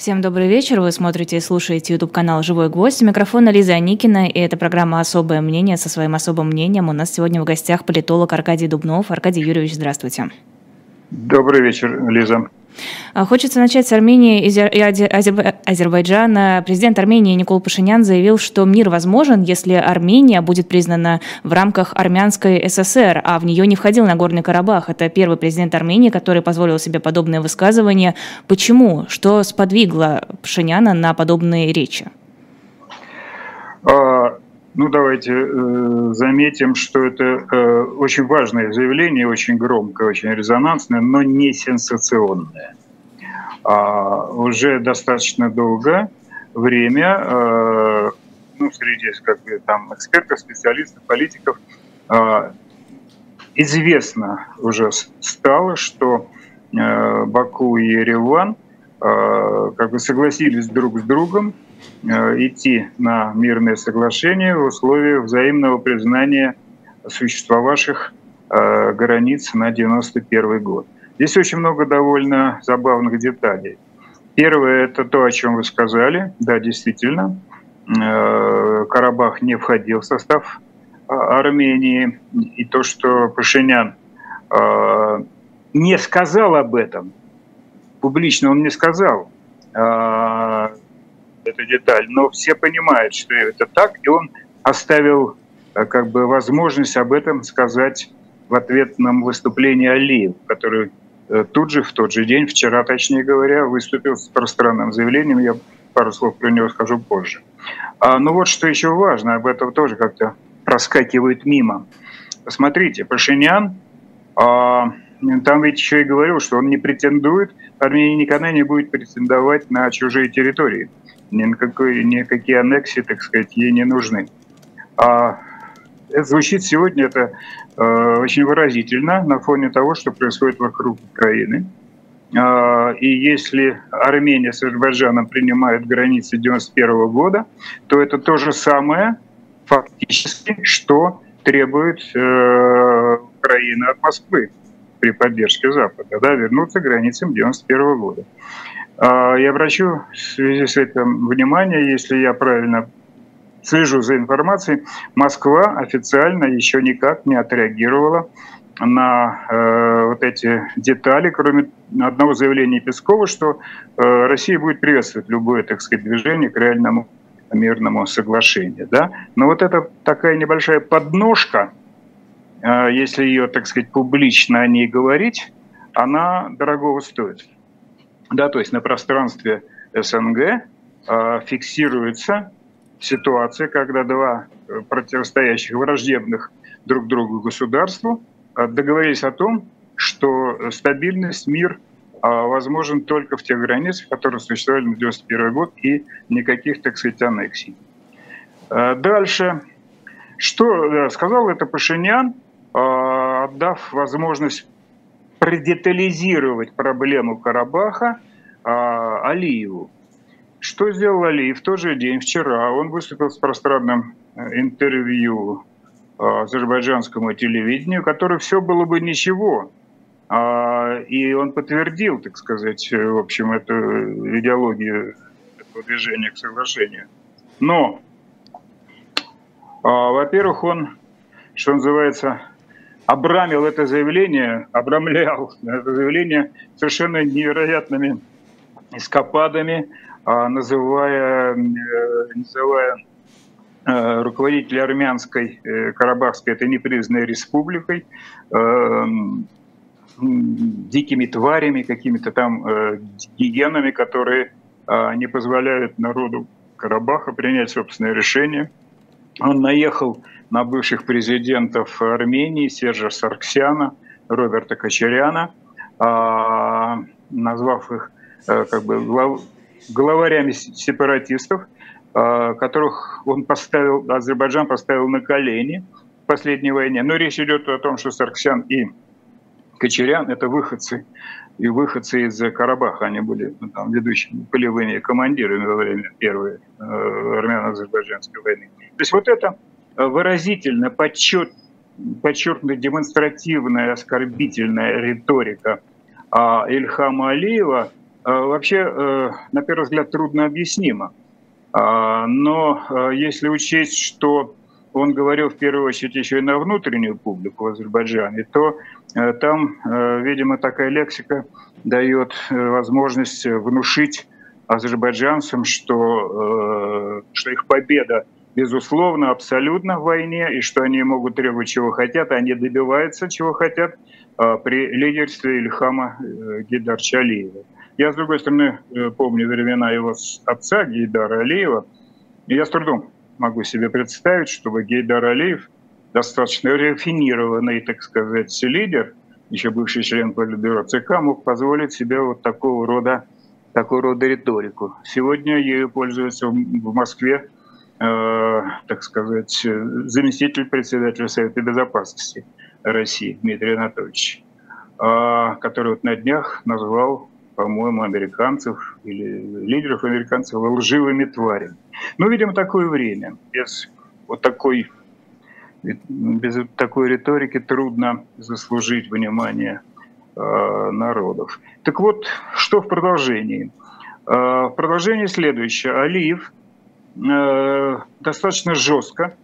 Всем добрый вечер. Вы смотрите и слушаете YouTube канал «Живой гвоздь». У микрофона Лиза Аникина, и это программа «Особое мнение». Со своим особым мнением у нас сегодня в гостях политолог Аркадий Дубнов. Аркадий Юрьевич, здравствуйте. Добрый вечер, Лиза. А, хочется начать с Армении и Азербайджана. Президент Армении Никол Пашинян заявил, что мир возможен, если Армения будет признана в рамках Армянской ССР, а в нее не входил Нагорный Карабах. Это первый президент Армении, который позволил себе подобные высказывания. Почему? Что сподвигло Пашиняна на подобные речи? Ну, давайте э, заметим, что это э, очень важное заявление, очень громкое, очень резонансное, но не сенсационное. А, уже достаточно долго время э, ну, среди как бы, там, экспертов, специалистов, политиков э, известно уже стало, что э, Баку и Ереван э, как бы согласились друг с другом идти на мирное соглашение в условиях взаимного признания существовавших э, границ на 91 год. Здесь очень много довольно забавных деталей. Первое – это то, о чем вы сказали. Да, действительно, э, Карабах не входил в состав Армении. И то, что Пашинян не сказал об этом, публично он не сказал, эта деталь, но все понимают, что это так, и он оставил э, как бы возможность об этом сказать в ответном выступлении Алиев, который э, тут же, в тот же день, вчера, точнее говоря, выступил с пространным заявлением, я пару слов про него скажу позже. А, ну вот что еще важно, об этом тоже как-то проскакивает мимо. Посмотрите, Пашинян, а, там ведь еще и говорил, что он не претендует, Армения никогда не будет претендовать на чужие территории ни на какой, никакие аннексии, так сказать, ей не нужны. А это звучит сегодня это э, очень выразительно на фоне того, что происходит вокруг Украины. Э, и если Армения с Азербайджаном принимает границы 91 года, то это то же самое фактически, что требует э, Украина от Москвы при поддержке Запада, да, вернуться к границам 91 года. А, я обращу в связи с этим внимание, если я правильно слежу за информацией, Москва официально еще никак не отреагировала на э, вот эти детали, кроме одного заявления Пескова, что э, Россия будет приветствовать любое, так сказать, движение к реальному мирному соглашению. Да? Но вот это такая небольшая подножка, э, если ее, так сказать, публично о ней говорить, она дорогого стоит да, то есть на пространстве СНГ э, фиксируется ситуация, когда два э, противостоящих враждебных друг другу государству э, договорились о том, что стабильность, мир э, возможен только в тех границах, которые существовали на 91 год, и никаких, так сказать, аннексий. Э, дальше. Что сказал это Пашинян, отдав возможность продетализировать проблему Карабаха а, Алиеву. Что сделал Алиев в тот же день, вчера? Он выступил с пространным э, интервью а, азербайджанскому телевидению, которое все было бы ничего. А, и он подтвердил, так сказать, в общем, эту идеологию этого движения к соглашению. Но, а, во-первых, он, что называется, обрамил это заявление, обрамлял это заявление совершенно невероятными эскападами, а, называя, э, называя э, руководителя армянской э, Карабахской, это непризнанной республикой, дикими тварями, какими-то там гигиенами, которые а, не позволяют народу Карабаха принять собственное решение. Он наехал на бывших президентов Армении Сержа Сарксяна, Роберта Кочеряна, а, назвав их э, как бы глав, главарями сепаратистов, а, которых он поставил, Азербайджан поставил на колени в последней войне. Но речь идет о том, что Сарксян и Кочерян – это выходцы, и выходцы из Карабаха, они были ну, там, ведущими полевыми командирами во время Первой э, армяно-азербайджанской войны. То есть вот это выразительно, подчет, подчеркнуто демонстративная, оскорбительная риторика а, Ильхама Алиева вообще, на первый взгляд, трудно объяснимо. Но если учесть, что он говорил в первую очередь еще и на внутреннюю публику в Азербайджане, то там, видимо, такая лексика дает возможность внушить азербайджанцам, что, что их победа безусловно, абсолютно в войне, и что они могут требовать чего хотят, они добиваются чего хотят а, при лидерстве Ильхама э, Гидарча Алиева. Я, с другой стороны, э, помню времена его отца Гейдара Алиева, и я с трудом могу себе представить, чтобы Гейдар Алиев, достаточно рафинированный, так сказать, лидер, еще бывший член Политбюро ЦК, мог позволить себе вот такого рода, такого рода риторику. Сегодня ею пользуются в Москве так сказать, заместитель председателя Совета Безопасности России Дмитрий Анатольевич, а, который вот на днях назвал, по-моему, американцев или лидеров американцев лживыми тварями. Ну, видимо, такое время. Без вот такой, без такой риторики трудно заслужить внимание э, народов. Так вот, что в продолжении? Э, в продолжении следующее. Алиев – Э, достаточно жестко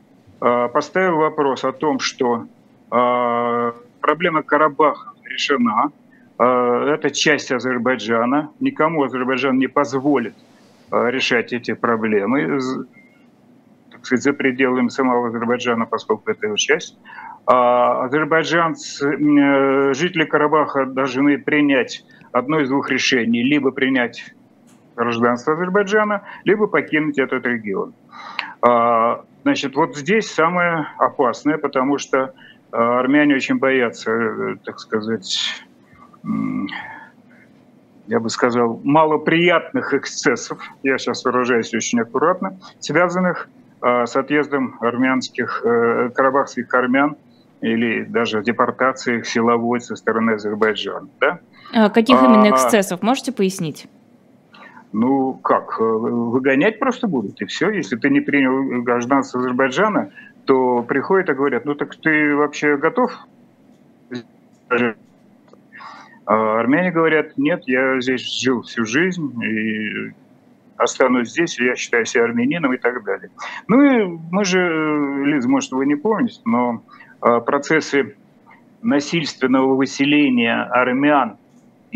э, поставил вопрос о том, что э, проблема Карабаха решена, это часть Азербайджана, никому Азербайджан не позволит решать эти проблемы, так сказать, за пределами самого Азербайджана, поскольку это его часть. А азербайджанцы, жители Карабаха должны принять одно из двух решений. Либо принять гражданство Азербайджана, либо покинуть этот регион. А, значит, вот здесь самое опасное, потому что а, армяне очень боятся, э, так сказать, я бы сказал, малоприятных эксцессов, я сейчас выражаюсь очень аккуратно, связанных а, с отъездом армянских, э, карабахских армян или даже депортацией силовой со стороны Азербайджана. Да? каких именно эксцессов, можете пояснить? Ну как, э, выгонять просто будут, и все. Если ты не принял гражданство Азербайджана, то приходят и говорят, ну так ты вообще готов? А армяне говорят, нет, я здесь жил всю жизнь, и останусь здесь, я считаю себя армянином и так далее. Ну и мы же, Лиза, может, вы не помните, но а, процессы насильственного выселения армян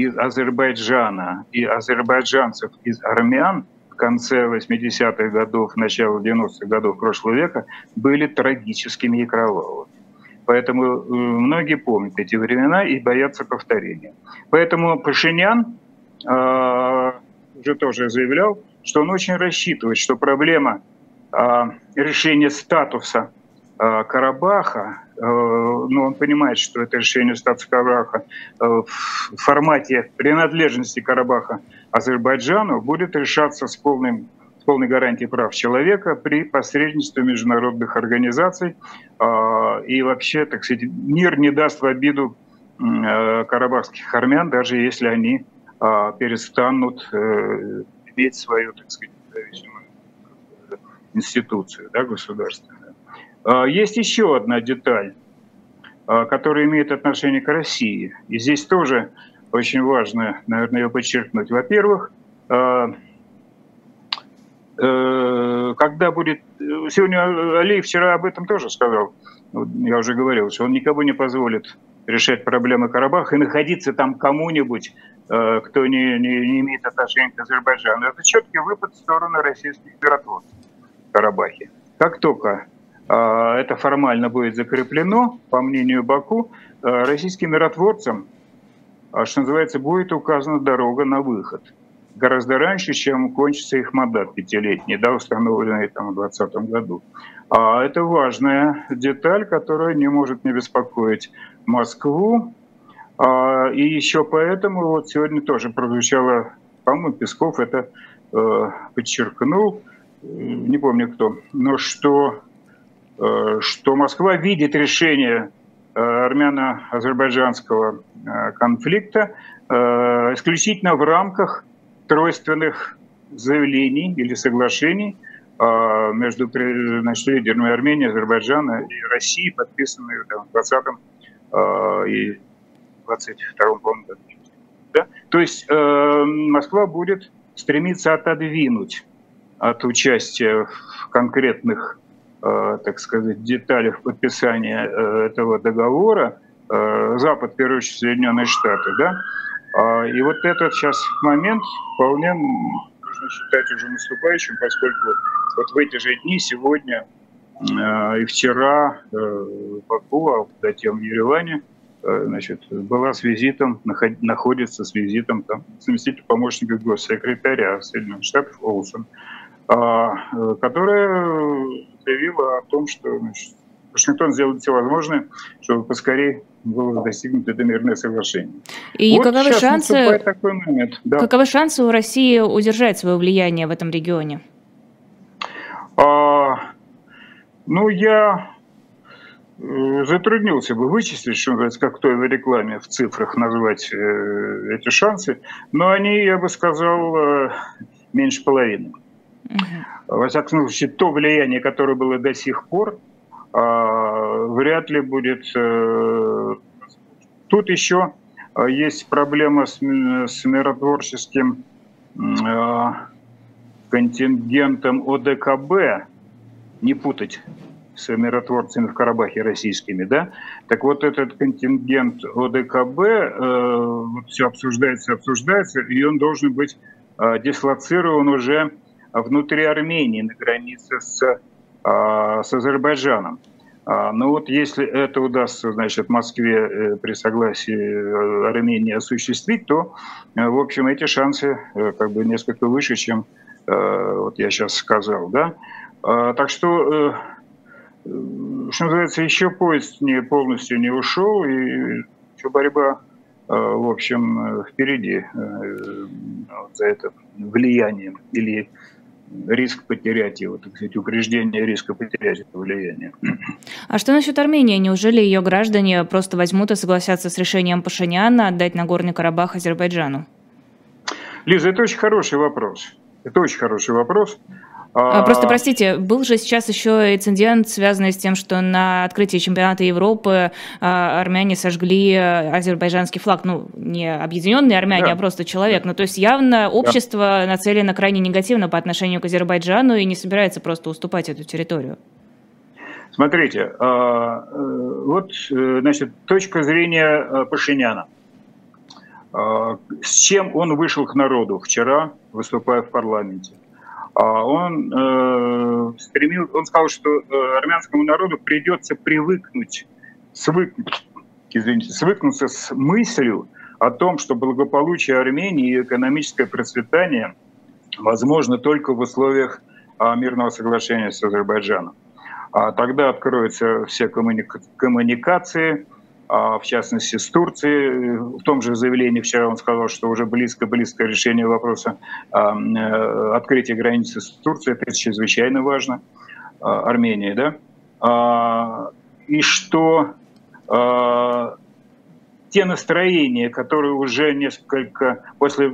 из Азербайджана и азербайджанцев из армян в конце 80-х годов, начало 90-х годов прошлого века были трагическими и кровавыми. Поэтому э, многие помнят эти времена и боятся повторения. Поэтому Пашинян э, уже тоже заявлял, что он очень рассчитывает, что проблема э, решения статуса э, Карабаха Э, ну, он понимает, что это решение статуса Карабаха э, в формате принадлежности Карабаха Азербайджану будет решаться с, полным, с полной гарантией прав человека при посредничестве международных организаций. Э, и вообще, так сказать, мир не даст в обиду карабахских армян, даже если они перестанут иметь свою, так сказать, независимую институцию да, государственную. А, есть еще одна деталь, а, которая имеет отношение к России. И здесь тоже очень важно, наверное, ее подчеркнуть. Во-первых, а, э, когда будет... Сегодня Алиев вчера об этом тоже сказал. Я уже говорил, что он никого не позволит решать проблемы Карабаха и находиться там кому-нибудь, кто не, не, не имеет отношения к Азербайджану. Это четкий выпад в сторону российских миротворцев в Карабахе. Как только это формально будет закреплено, по мнению Баку, а, российским миротворцам, а, что называется, будет указана дорога на выход. Гораздо раньше, чем кончится их мандат пятилетний, да, установленный там, в 2020 году. А это важная деталь, которая не может не беспокоить Москву. И еще поэтому вот сегодня тоже прозвучало, по-моему, Песков это э, подчеркнул, не помню кто, но что Э, что Москва видит решение э, армяно-азербайджанского э, конфликта исключительно в рамках тройственных заявлений или соглашений между значит, лидерами Армении, Азербайджана и России, подписанные в 20 и 22 году. Да? То есть э, Москва будет стремиться отодвинуть от участия в конкретных, э, так сказать, деталях подписания э, этого договора э, Запад, в первую очередь, Соединенные Штаты, да, а, и вот этот сейчас момент вполне можно считать уже наступающим, поскольку вот в эти же дни, сегодня и вчера в Баку, а затем в Ереване, значит, была с визитом, находится с визитом там, заместитель помощника госсекретаря Соединенных Штатов Олсен. А, э, которая заявила о том, что значит, Вашингтон сделает все возможное, чтобы поскорее было достигнуто это мирное соглашение. И вот каковы шансы, такой момент. Да. каковы шансы у России удержать свое влияние в этом регионе? А, ну, я э, затруднился бы вычислить, что называется, как в той рекламе в цифрах назвать э, эти шансы, но они, я бы сказал, э, меньше половины. Угу. Во всяком случае, то влияние, которое было до сих пор, а, вряд ли будет... Э, тут еще а, есть проблема с, миротворческим э, контингентом ОДКБ, не путать с миротворцами в Карабахе российскими, да? Так вот этот контингент ОДКБ, э, все обсуждается, обсуждается, и он должен быть дислоцирован уже внутри Армении на границе с, а, с Азербайджаном. А, ну вот если это удастся, значит, Москве э, при согласии э, Армении осуществить, то, э, в общем, эти шансы как бы несколько выше, чем вот я сейчас сказал, да. А, так что, что называется, еще поезд не полностью не ушел, и еще борьба, в общем, впереди за это влияние или риск потерять его, так сказать, упреждение риска потерять это влияние. А что насчет Армении? Неужели ее граждане просто возьмут и согласятся с решением Пашиняна отдать Нагорный Карабах Азербайджану? Лиза, это очень хороший вопрос. Это очень хороший вопрос. А, просто, простите, был же сейчас еще инцидент, связанный с тем, что на открытии чемпионата Европы а, армяне сожгли азербайджанский флаг. Ну, не объединенные армяне, да. а просто человек. Да. Ну, то есть явно общество да. нацелено крайне негативно по отношению к Азербайджану и не собирается просто уступать эту территорию. Смотрите, а, э, вот, э, значит, точка зрения э, Пашиняна. С чем он вышел к народу вчера, выступая в парламенте? А он э, стремил, он сказал, что э, армянскому народу придется привыкнуть, свыкнуть, извините, свыкнуться с мыслью о том, что благополучие Армении и экономическое процветание возможно только в условиях а, мирного соглашения с Азербайджаном. А тогда откроются все коммуникации, а, в частности с Турцией. В том же заявлении вчера он сказал, что уже близко-близко решение вопроса а, э, открытия границы с Турцией. Это чрезвычайно важно. А, Армении, да? И что те настроения, которые уже несколько после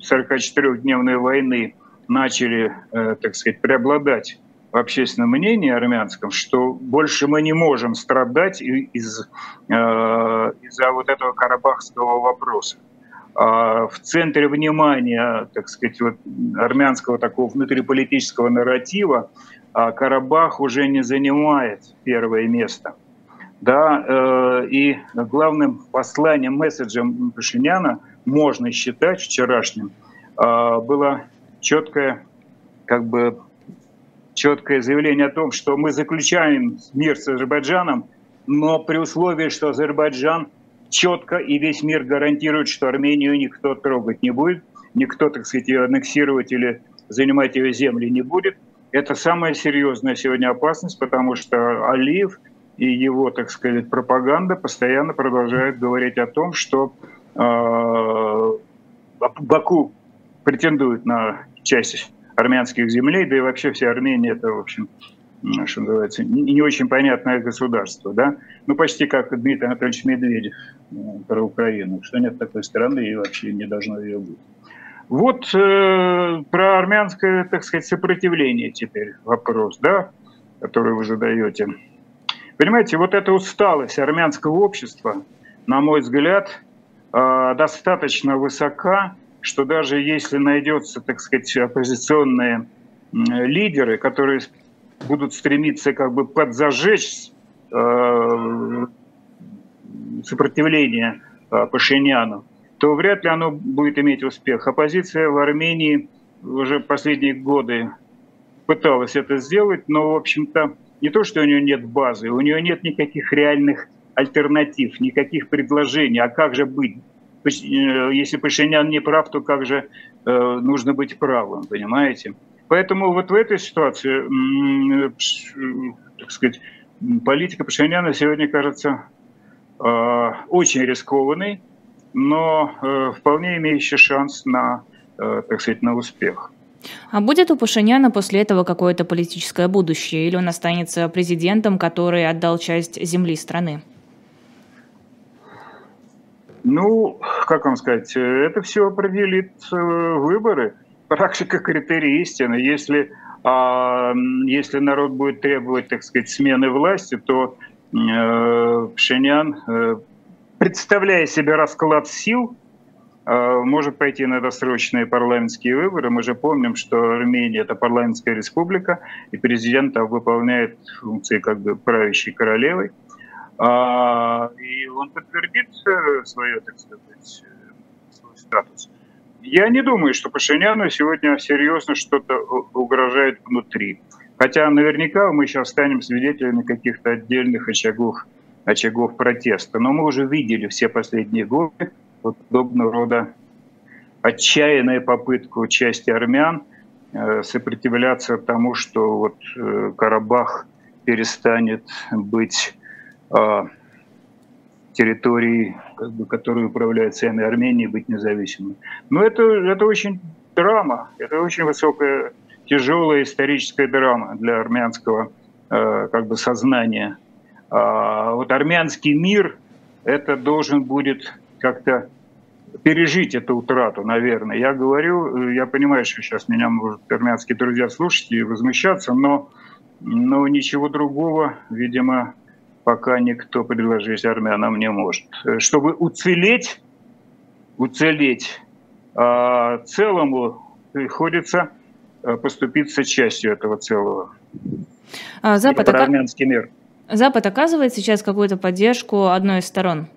44-дневной войны начали, э, так сказать, преобладать в общественном мнении армянском, что больше мы не можем страдать из, э, из-за вот этого карабахского вопроса. А в центре внимания, так сказать, вот армянского такого внутриполитического нарратива а Карабах уже не занимает первое место. Да, э, и главным посланием, месседжем Пашиняна можно считать вчерашним э, было четкое как бы четкое заявление о том, что мы заключаем мир с Азербайджаном, но при условии, что Азербайджан четко и весь мир гарантирует, что Армению никто трогать не будет, никто, так сказать, ее аннексировать или занимать ее земли не будет. Это самая серьезная сегодня опасность, потому что Алиев и его, так сказать, пропаганда постоянно продолжают говорить о том, что э, Баку претендует на часть армянских землей, да и вообще вся Армения это, в общем, что называется, не очень понятное государство, да? Ну, почти как Дмитрий Анатольевич Медведев э, про Украину, что нет такой страны и вообще не должно ее быть. Вот э, про армянское, так сказать, сопротивление теперь вопрос, да, который вы задаете. Понимаете, вот эта усталость армянского общества, на мой взгляд, достаточно высока, что даже если найдется, так сказать, оппозиционные лидеры, которые будут стремиться как бы подзажечь э, сопротивление э, Пашиняну, то вряд ли оно будет иметь успех. Оппозиция в Армении уже последние годы пыталась это сделать, но, в общем-то, не то, что у нее нет базы, у нее нет никаких реальных альтернатив, никаких предложений. А как же быть? Э, если Пашинян не прав, то как же э, нужно быть правым, понимаете? Поэтому вот в этой ситуации, так сказать, политика Пашиняна сегодня кажется э, очень рискованной, но э, вполне имеющий шанс на, э, так сказать, на успех. А будет у Пашиняна после этого какое-то политическое будущее? Или он останется президентом, который отдал часть земли страны? Ну, как вам сказать, это все определит выборы практика критерий истины. Если, а, если народ будет требовать, так сказать, смены власти, то э, Пшинян, э, представляя себе расклад сил, э, может пойти на досрочные парламентские выборы. Мы же помним, что Армения – это парламентская республика, и президент там выполняет функции как бы правящей королевой. А, и он подтвердит э, свое, так сказать, э, свой статус. Я не думаю, что Пашиняну сегодня серьезно что-то угрожает внутри. Хотя наверняка мы сейчас станем свидетелями каких-то отдельных очагов, очагов протеста. Но мы уже видели все последние годы вот подобного рода отчаянная попытку части армян э, сопротивляться тому, что вот Карабах перестанет быть территории, как бы, которую управляет сами Армения, быть независимой. Но это, это очень драма, это очень высокая, тяжелая историческая драма для армянского э, как бы сознания. А вот армянский мир, это должен будет как-то пережить эту утрату, наверное. Я говорю, я понимаю, что сейчас меня могут армянские друзья слушать и возмущаться, но, но ничего другого, видимо, пока никто предложить армянам не может. Чтобы уцелеть, уцелеть а, целому, приходится а, поступиться частью этого целого. А Запад, Это армянский мир. Запад оказывает сейчас какую-то поддержку одной из сторон?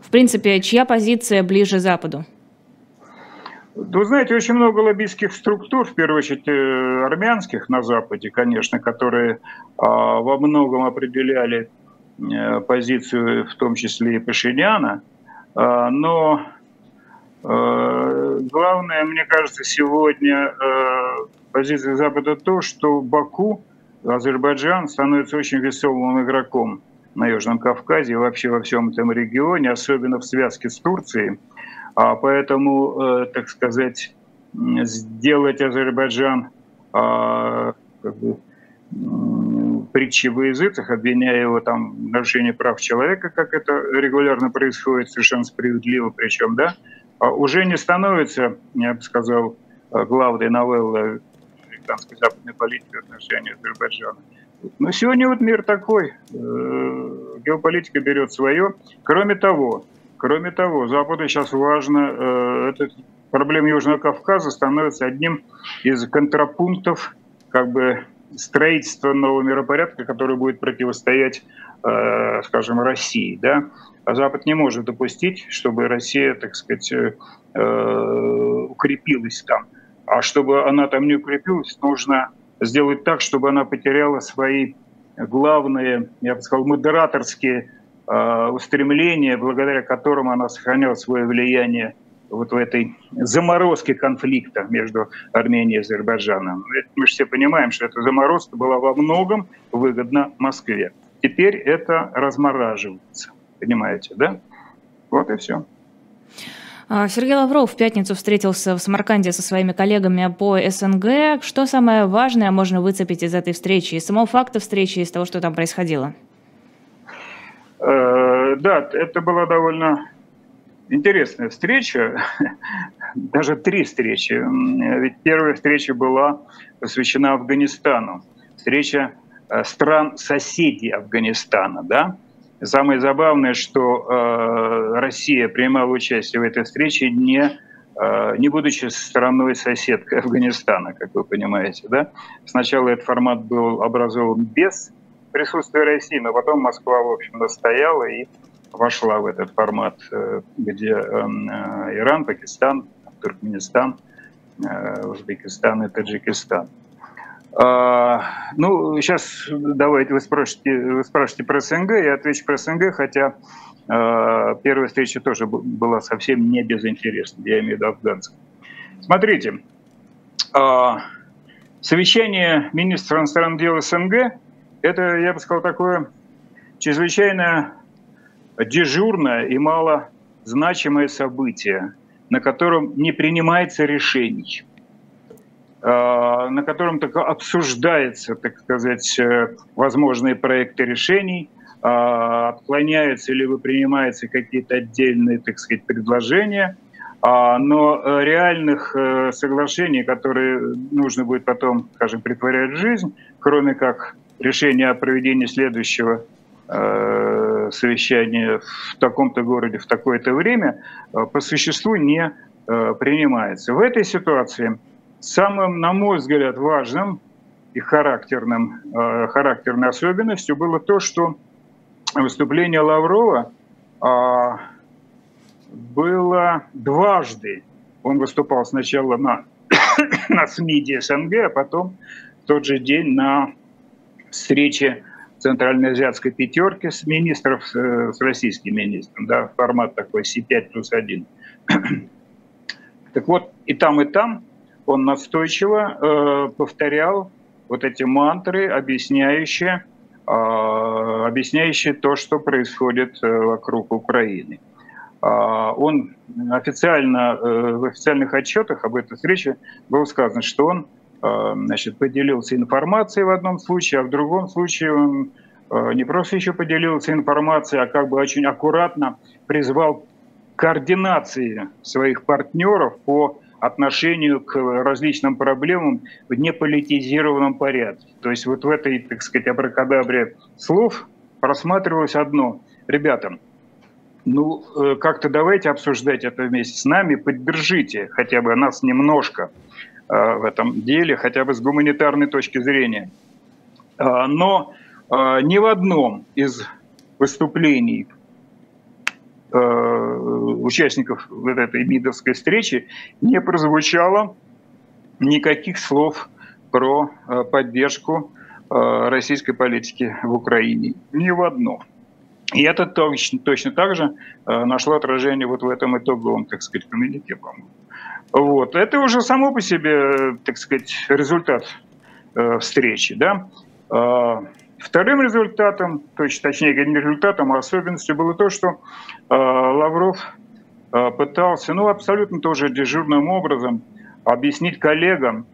В принципе, чья позиция ближе Западу? Вы знаете, очень много лоббистских структур, в первую очередь э, армянских на Западе, конечно, которые а, во многом определяли э, позицию, в том числе и Пашиняна. А, но э, главное, мне кажется, сегодня позиция Запада то, что Баку, Азербайджан становится очень весомым игроком на Южном Кавказе и вообще во всем этом регионе, особенно в связке с Турцией. А поэтому, э, так сказать, сделать Азербайджан а, как бы, притчей во языцах, обвиняя его там в нарушении прав человека, как это регулярно происходит, совершенно справедливо причем, да, а уже не становится, я бы сказал, главной новеллой американской западной политики в отношении Азербайджана. Но сегодня вот мир такой, э, геополитика берет свое. Кроме того, Кроме того, Западу сейчас важно, э, эта проблема Южного Кавказа становится одним из контрапунктов как бы строительства нового миропорядка, который будет противостоять, э, скажем, России. Да? А Запад не может допустить, чтобы Россия, так сказать, э, укрепилась там. А чтобы она там не укрепилась, нужно сделать так, чтобы она потеряла свои главные, я бы сказал, модераторские Э, устремления, благодаря которым она сохраняла свое влияние вот в этой заморозке конфликта между Арменией и Азербайджаном. Мы же все понимаем, что эта заморозка была во многом выгодна Москве. Теперь это размораживается. Понимаете, да? Вот и все. А, Сергей Лавров в пятницу встретился в Самарканде со своими коллегами по СНГ. Что самое важное можно выцепить из этой встречи, из самого факта встречи, из того, что там происходило? Э, да, это была довольно интересная встреча, даже три встречи. Ведь первая встреча была посвящена Афганистану. Встреча э, стран-соседей Афганистана, да? Самое забавное, что э, Россия принимала участие в этой встрече не, э, не будучи страной соседкой Афганистана, как вы понимаете. Да? Сначала этот формат был образован без присутствия России, но потом Москва, в общем, настояла и вошла в этот формат, э, где эм, э, Иран, Пакистан, Туркменистан, э, Узбекистан и Таджикистан. А, ну, сейчас давайте вы спросите, вы спрашиваете про СНГ, я отвечу про СНГ, хотя первая встреча тоже была совсем не безинтересна, я имею в виду афганская. Смотрите, э, совещание министра иностранных дел СНГ, это, я бы сказал, такое чрезвычайно дежурное и мало значимое событие, на котором не принимается решений – Э, на котором только обсуждается, так сказать, э, возможные проекты решений, э, отклоняются или принимаются какие-то отдельные, так сказать, предложения, но реальных соглашений, которые нужно будет потом, скажем, притворять в жизнь, кроме как решения о проведении следующего совещания в таком-то городе в такое-то время, по существу не принимается. В этой ситуации Самым, на мой взгляд, важным и характерным, э, характерной особенностью было то, что выступление Лаврова э, было дважды. Он выступал сначала на, на СМИ СНГ, а потом в тот же день на встрече Центральноазиатской пятерки с министров, э, с российским министром, да, формат такой С5 плюс 1. Так вот, и там, и там он настойчиво э, повторял вот эти мантры, объясняющие, э, объясняющие то, что происходит э, вокруг Украины. Э, он официально, э, в официальных отчетах об этой встрече было сказано, что он значит, поделился информацией в одном случае, а в другом случае он э, не просто еще поделился информацией, а как бы очень аккуратно призвал координации своих партнеров по отношению к различным проблемам в неполитизированном порядке. То есть вот в этой, так сказать, абракадабре слов просматривалось одно. Ребята, ну, э, как-то давайте обсуждать это вместе с нами, поддержите хотя бы нас немножко э, в этом деле, хотя бы с гуманитарной точки зрения. Э, но ни в одном из выступлений Э, участников вот этой МИДовской встречи не прозвучало никаких слов про э, поддержку э, российской политики в Украине. Ни в одном. И это точно, точно так же нашло отражение вот в этом итоговом, так сказать, коммунике, по-моему. Вот. Это уже само по себе, так сказать, результат встречи. Да? Вторым результатом, точнее не результатом, а особенностью было то, что э, Лавров э, пытался, ну, абсолютно тоже дежурным образом объяснить коллегам,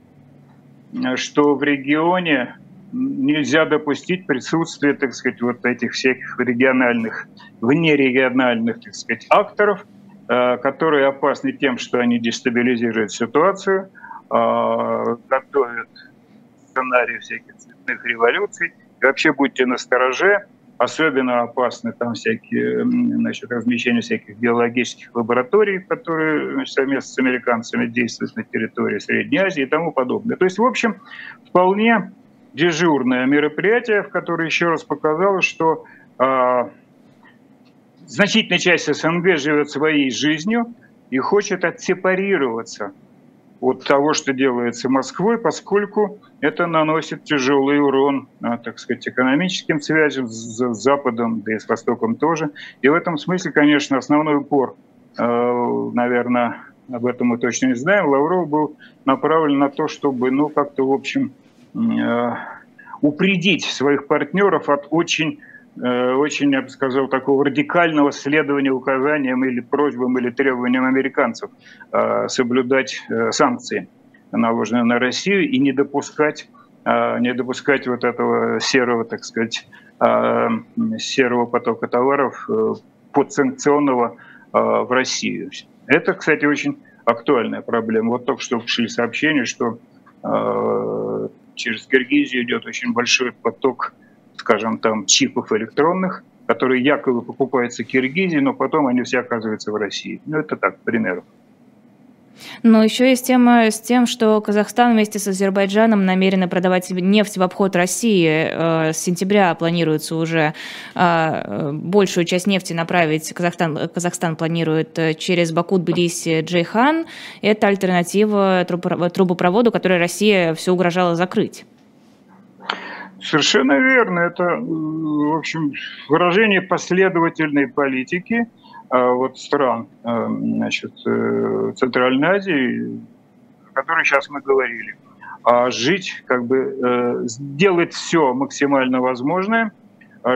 что в регионе нельзя допустить присутствие, так сказать, вот этих всех региональных, внерегиональных, так сказать, акторов, э, которые опасны тем, что они дестабилизируют ситуацию, готовят сценарии всяких цветных революций – вообще будьте настороже, особенно опасны там всякие, значит, размещение всяких биологических лабораторий, которые значит, совместно с американцами действуют на территории Средней Азии и тому подобное. То есть, в общем, вполне дежурное мероприятие, в которое еще раз показалось, что э, значительная часть СНГ живет своей жизнью и хочет отсепарироваться от того, что делается Москвой, поскольку это наносит тяжелый урон, а, так сказать, экономическим связям с Западом, да и с Востоком тоже. И в этом смысле, конечно, основной упор, а, наверное, об этом мы точно не знаем, Лавров был направлен на то, чтобы, ну, как-то, в общем, а, упредить своих партнеров от очень Э, очень, я бы сказал, такого радикального следования указаниям или просьбам или требованиям американцев э, соблюдать э, санкции, наложенные на Россию, и не допускать, не допускать вот этого серого, так сказать, серого потока товаров подсанкционного в Россию. Это, кстати, очень актуальная проблема. Вот только что пришли сообщения, что через Киргизию идет очень большой поток скажем, там чипов электронных которые якобы покупаются в Киргизии, но потом они все оказываются в России. Ну, это так, к примеру. Но еще есть тема с тем, что Казахстан вместе с Азербайджаном намерены продавать нефть в обход России. Э, с сентября планируется уже э, большую часть нефти направить. Казахстан, Казахстан планирует э, через Баку, Тбилиси, Джейхан. Это альтернатива трубопроводу, который Россия все угрожала закрыть. Совершенно верно. Это, в общем, выражение последовательной политики – а, вот стран а, значит, э, Центральной Азии, о которой сейчас мы говорили, а жить, как бы э, сделать все максимально возможное,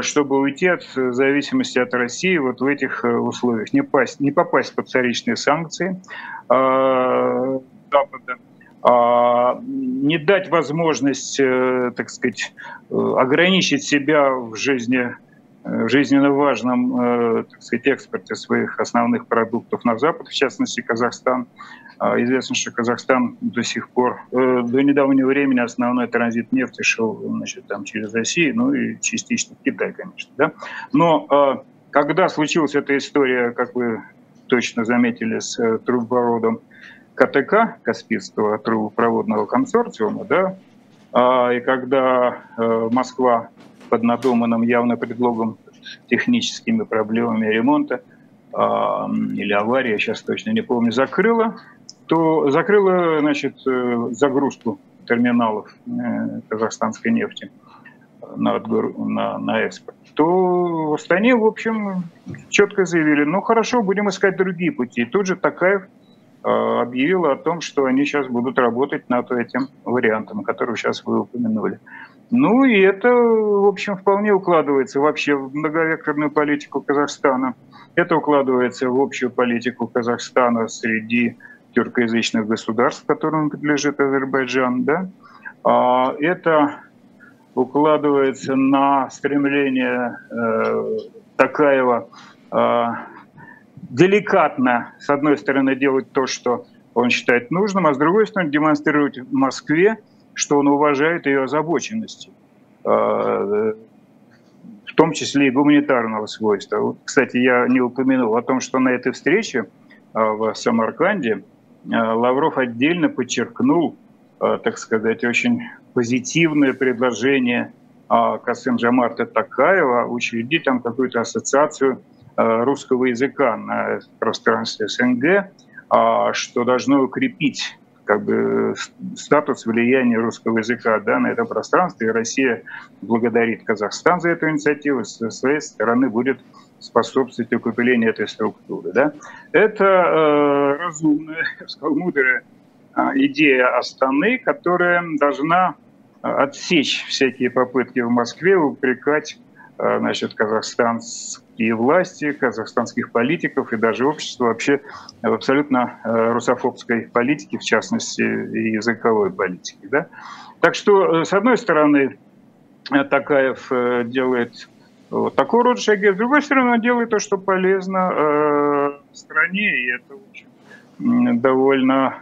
чтобы уйти от зависимости от России вот в этих э, условиях, не, пасть, не попасть под царичные санкции Запада, не дать возможность, так сказать, ограничить себя в жизни Э, жизненно важном э, так сказать, экспорте своих основных продуктов на Запад, в частности Казахстан. А, известно, что Казахстан до сих пор, э, до недавнего времени основной транзит нефти шел значит, там, через Россию, ну и частично Китай, конечно. Да? Но а, когда случилась эта история, как вы точно заметили, с трубопроводом КТК, Каспийского трубопроводного консорциума, да, а, и когда Москва под надуманным явно предлогом техническими проблемами ремонта э, или аварии, я сейчас точно не помню, закрыла, то закрыла значит, э, загрузку терминалов э, казахстанской нефти на, на, на экспорт, то в Астане, в общем, четко заявили, ну хорошо, будем искать другие пути. И тут же Такаев э, объявила о том, что они сейчас будут работать над этим вариантом, который сейчас вы упомянули. Ну и это, в общем, вполне укладывается вообще в многовекторную политику Казахстана. Это укладывается в общую политику Казахстана среди тюркоязычных государств, которым принадлежит Азербайджан. Да? А это укладывается на стремление э, Такаева э, деликатно, с одной стороны, делать то, что он считает нужным, а с другой стороны, демонстрировать в Москве что он уважает ее озабоченность, а, в том числе и гуманитарного свойства. Кстати, я не упомянул о том, что на этой встрече а, в Самарканде а, Лавров отдельно подчеркнул, так сказать, очень позитивное предложение Касым Джамарта Такаева учредить там какую-то ассоциацию русского языка на пространстве СНГ, что должно укрепить как бы статус влияния русского языка да, на этом пространстве. И Россия благодарит Казахстан за эту инициативу, со своей стороны будет способствовать укреплению этой структуры. Да. Это э, разумная, сказал, мудрая э, идея Астаны, которая должна э, отсечь всякие попытки в Москве упрекать э, значит, Казахстан и власти, казахстанских политиков и даже общества вообще в абсолютно э, русофобской политике, в частности, и языковой политике. Да? Так что, э, с одной стороны, Такаев э, делает вот такого рода шаги, с другой стороны, он делает то, что полезно э, стране, и это очень довольно,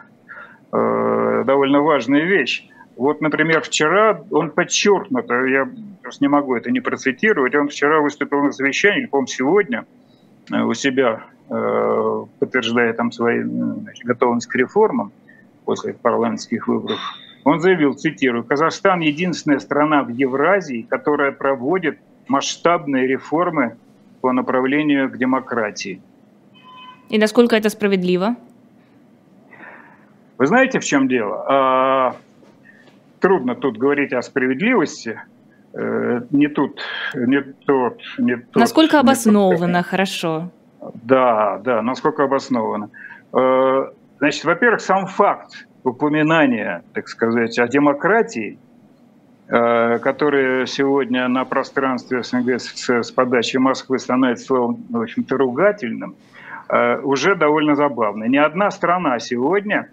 э, довольно важная вещь. Вот, например, вчера он подчеркнуто, я просто не могу это не процитировать, он вчера выступил на совещании, по-моему, сегодня э, у себя, э, подтверждая там свои значит, готовность к реформам после парламентских выборов, он заявил, цитирую, «Казахстан – единственная страна в Евразии, которая проводит масштабные реформы по направлению к демократии». И насколько это справедливо? Вы знаете, в чем дело? Трудно тут говорить о справедливости. Э, не тут, не тот, не тот. Насколько обосновано, тот. хорошо. Да, да, насколько обосновано. Э, значит, во-первых, сам факт упоминания, так сказать, о демократии, э, который сегодня на пространстве СНГ с подачи Москвы становится словом, в общем-то, ругательным, уже довольно забавно. Ни одна страна сегодня,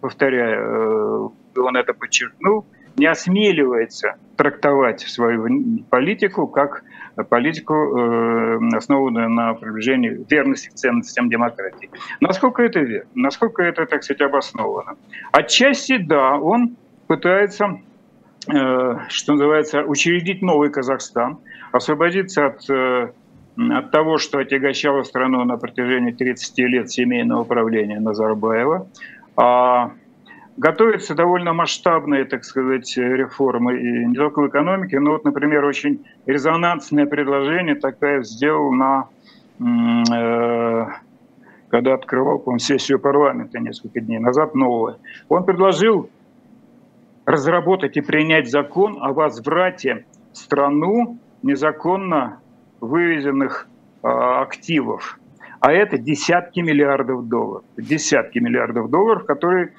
повторяю, он это подчеркнул, не осмеливается трактовать свою политику как политику, э, основанную на приближении верности к ценностям демократии. Насколько это верно? Насколько это, так сказать, обосновано? Отчасти, да, он пытается, э, что называется, учредить новый Казахстан. освободиться от, от того, что отягощало страну на протяжении 30 лет семейного управления Назарбаева. А готовятся довольно масштабные, так сказать, реформы и не только в экономике, но вот, например, очень резонансное предложение такая сделал на когда открывал, по сессию парламента несколько дней назад, новое. Он предложил разработать и принять закон о возврате в страну незаконно вывезенных э, активов. А это десятки миллиардов долларов. Десятки миллиардов долларов, которые э,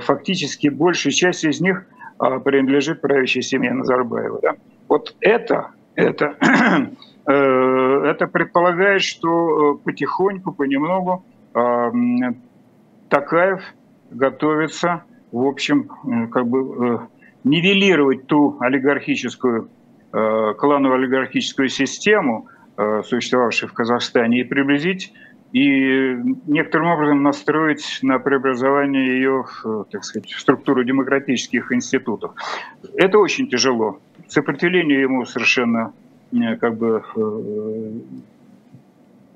фактически большая часть из них э, принадлежит правящей семье Назарбаева. Да? Вот это, это, э, это предполагает, что э, потихоньку, понемногу Такаев готовится, в общем, э, как бы э, нивелировать ту олигархическую, э, клановую олигархическую систему, существовавшую в Казахстане, и приблизить и некоторым образом настроить на преобразование ее, так сказать, в структуру демократических институтов. Это очень тяжело. Сопротивление ему совершенно как бы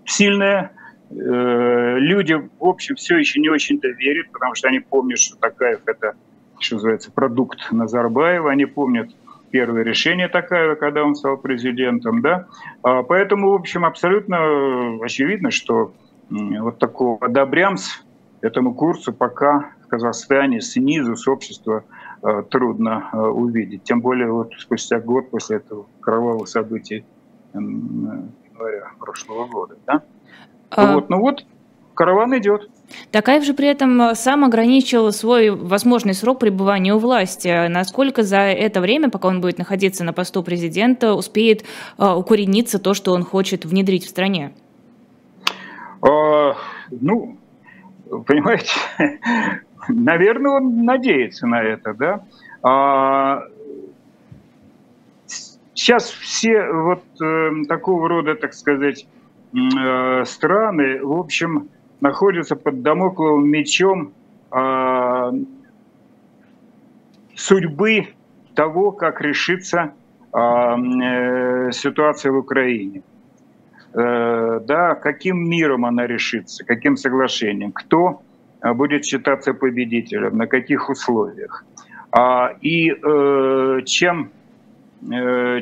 сильное, Э, люди, в общем, все еще не очень-то верят, потому что они помнят, что Такаев – это, что называется, продукт Назарбаева, они помнят первое решение Такаева, когда он стал президентом, да. А, поэтому, в общем, абсолютно очевидно, что вот такого одобрямс этому курсу пока в Казахстане снизу с общества э, трудно э, увидеть. Тем более вот спустя год после этого кровавого события января прошлого года, да. А... Вот, ну вот, караван идет. Такаев же при этом э, сам ограничил свой возможный срок пребывания у власти. Насколько за это время, пока он будет находиться на посту президента, успеет укорениться то, что он хочет внедрить в стране? Uh, ну, понимаете, наверное, он надеется на это, да. Uh, сейчас все вот э, такого рода, так сказать, Э, страны, в общем, находятся под домокловым мечом а, судьбы того, как решится а, э, ситуация в Украине. Э, да, каким миром она решится, каким соглашением, кто будет считаться победителем, на каких условиях. А, и чем,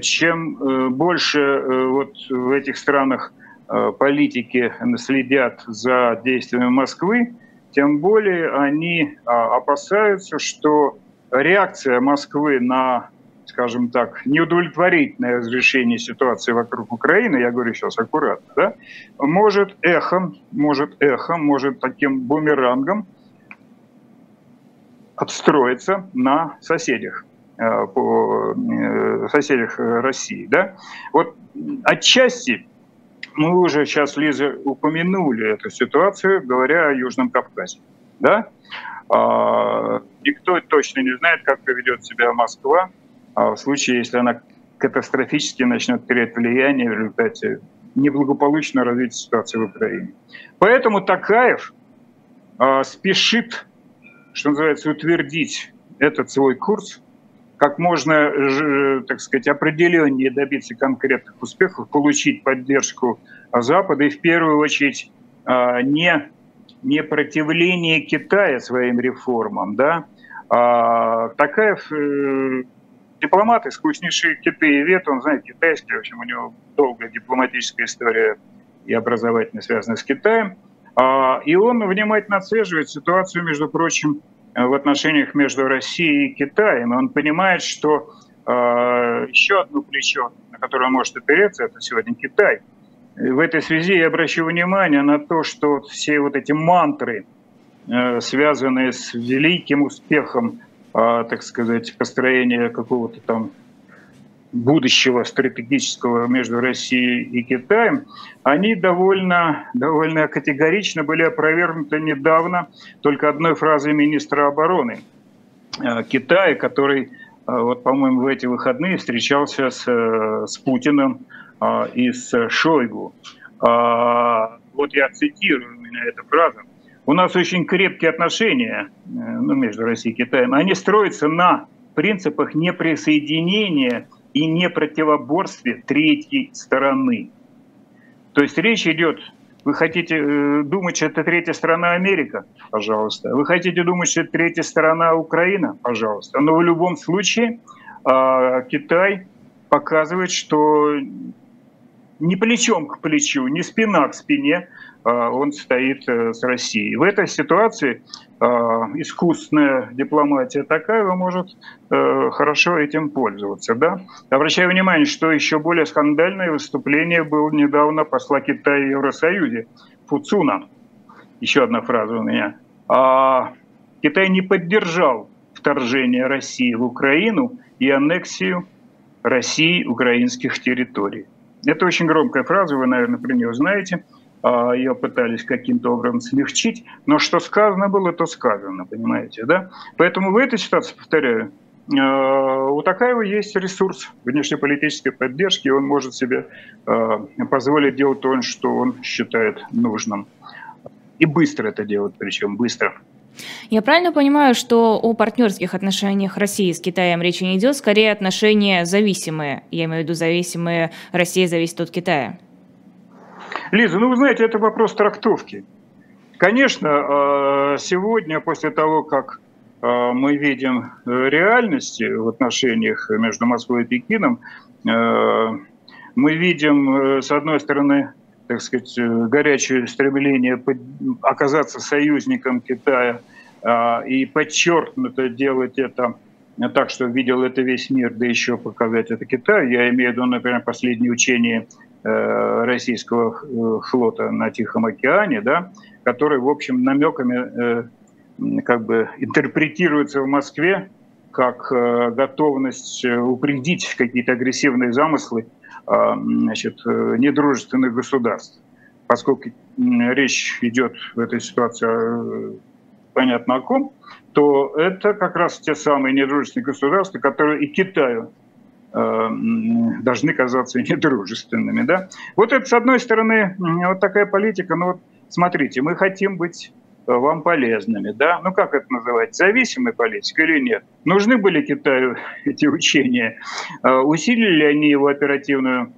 чем больше вот в этих странах Э, политики следят за действиями Москвы, тем более они а, опасаются, что реакция Москвы на, скажем так, неудовлетворительное разрешение ситуации вокруг Украины, я говорю сейчас аккуратно, да, может эхом, может эхом, может таким бумерангом отстроиться на соседях э, по э, соседях России, да. Вот отчасти мы уже сейчас, Лиза, упомянули эту ситуацию, говоря о Южном Кавказе. Да? А, никто точно не знает, как поведет себя Москва а в случае, если она катастрофически начнет терять влияние в результате неблагополучного развития ситуации в Украине. Поэтому Такаев а, спешит, что называется, утвердить этот свой курс – как можно, так сказать, определеннее добиться конкретных успехов, получить поддержку Запада и в первую очередь а, не, не противление Китая своим реформам. Да? А, такая э, дипломат, искуснейший китаевед, он знает китайский, в общем, у него долгая дипломатическая история и образовательная связана с Китаем. А, и он внимательно отслеживает ситуацию, между прочим, Э, в отношениях между Россией и Китаем. И он понимает, что э, еще одно плечо, на которое он может опереться, это сегодня Китай. И в этой связи я обращу внимание на то, что все вот эти мантры, э, связанные с великим успехом, э, так сказать, построения какого-то там будущего стратегического между Россией и Китаем, они довольно, довольно категорично были опровергнуты недавно только одной фразой министра обороны э, Китая, который, э, вот, по-моему, в эти выходные встречался с, э, с Путиным и с Шойгу. Вот я цитирую именно эту фразу. У нас очень крепкие отношения ну, между Россией и Китаем. Они строятся на принципах неприсоединения и не противоборстве третьей стороны. То есть речь идет, вы хотите э, думать, что это третья страна Америка? Пожалуйста. Вы хотите думать, что это третья страна Украина? Пожалуйста. Но в любом случае э, Китай показывает, что не плечом к плечу, не спина к спине а, он стоит э, с Россией. В этой ситуации а, искусственная дипломатия такая может э, хорошо этим пользоваться. Да? Обращаю внимание, что еще более скандальное выступление было недавно посла Китая в Евросоюзе Фуцуна. Еще одна фраза у меня. А Китай не поддержал вторжение России в Украину и аннексию России украинских территорий. Это очень громкая фраза, вы, наверное, про нее знаете. А, Ее пытались каким-то образом смягчить, но что сказано было, то сказано, понимаете, да? Поэтому в этой ситуации, повторяю, а, у Такаева есть ресурс внешнеполитической поддержки, и он может себе а, позволить делать то, что он считает нужным. И быстро это делать, причем быстро. Я правильно понимаю, что о партнерских отношениях России с Китаем речи не идет, скорее отношения зависимые, я имею в виду зависимые, Россия зависит от Китая? Лиза, ну вы знаете, это вопрос трактовки. Конечно, э, сегодня, после того, как э, мы видим э, реальности в отношениях между Москвой и Пекином, мы видим, с одной стороны, так сказать, горячее стремление оказаться союзником Китая и подчеркнуто делать это так, что видел это весь мир, да еще показать это Китай. Я имею в виду, например, последние учения российского э, флота на Тихом океане, да, который, в общем, намеками э, как бы интерпретируется в Москве как готовность упредить какие-то агрессивные замыслы значит, недружественных государств. Поскольку речь идет в этой ситуации понятно о ком, то это как раз те самые недружественные государства, которые и Китаю Э, должны казаться недружественными. Да? Вот это, с одной стороны, вот такая политика. Ну вот смотрите, мы хотим быть э, вам полезными, да? Ну как это называть? Зависимой политикой или нет? Нужны были Китаю эти учения? Э, усилили они его оперативную,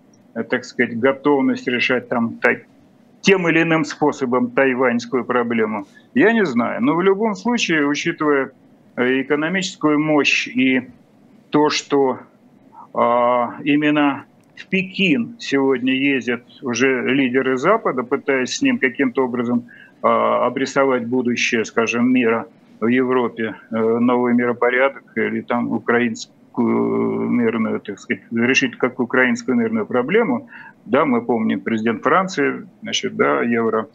так сказать, готовность решать там так, тем или иным способом тайваньскую проблему? Я не знаю. Но в любом случае, учитывая экономическую мощь и то, что именно в Пекин сегодня ездят уже лидеры Запада, пытаясь с ним каким-то образом а, обрисовать будущее, скажем, мира в Европе, э, новый миропорядок или там украинскую мирную, так сказать, решить как украинскую мирную проблему. Да, мы помним президент Франции, значит, да, евро,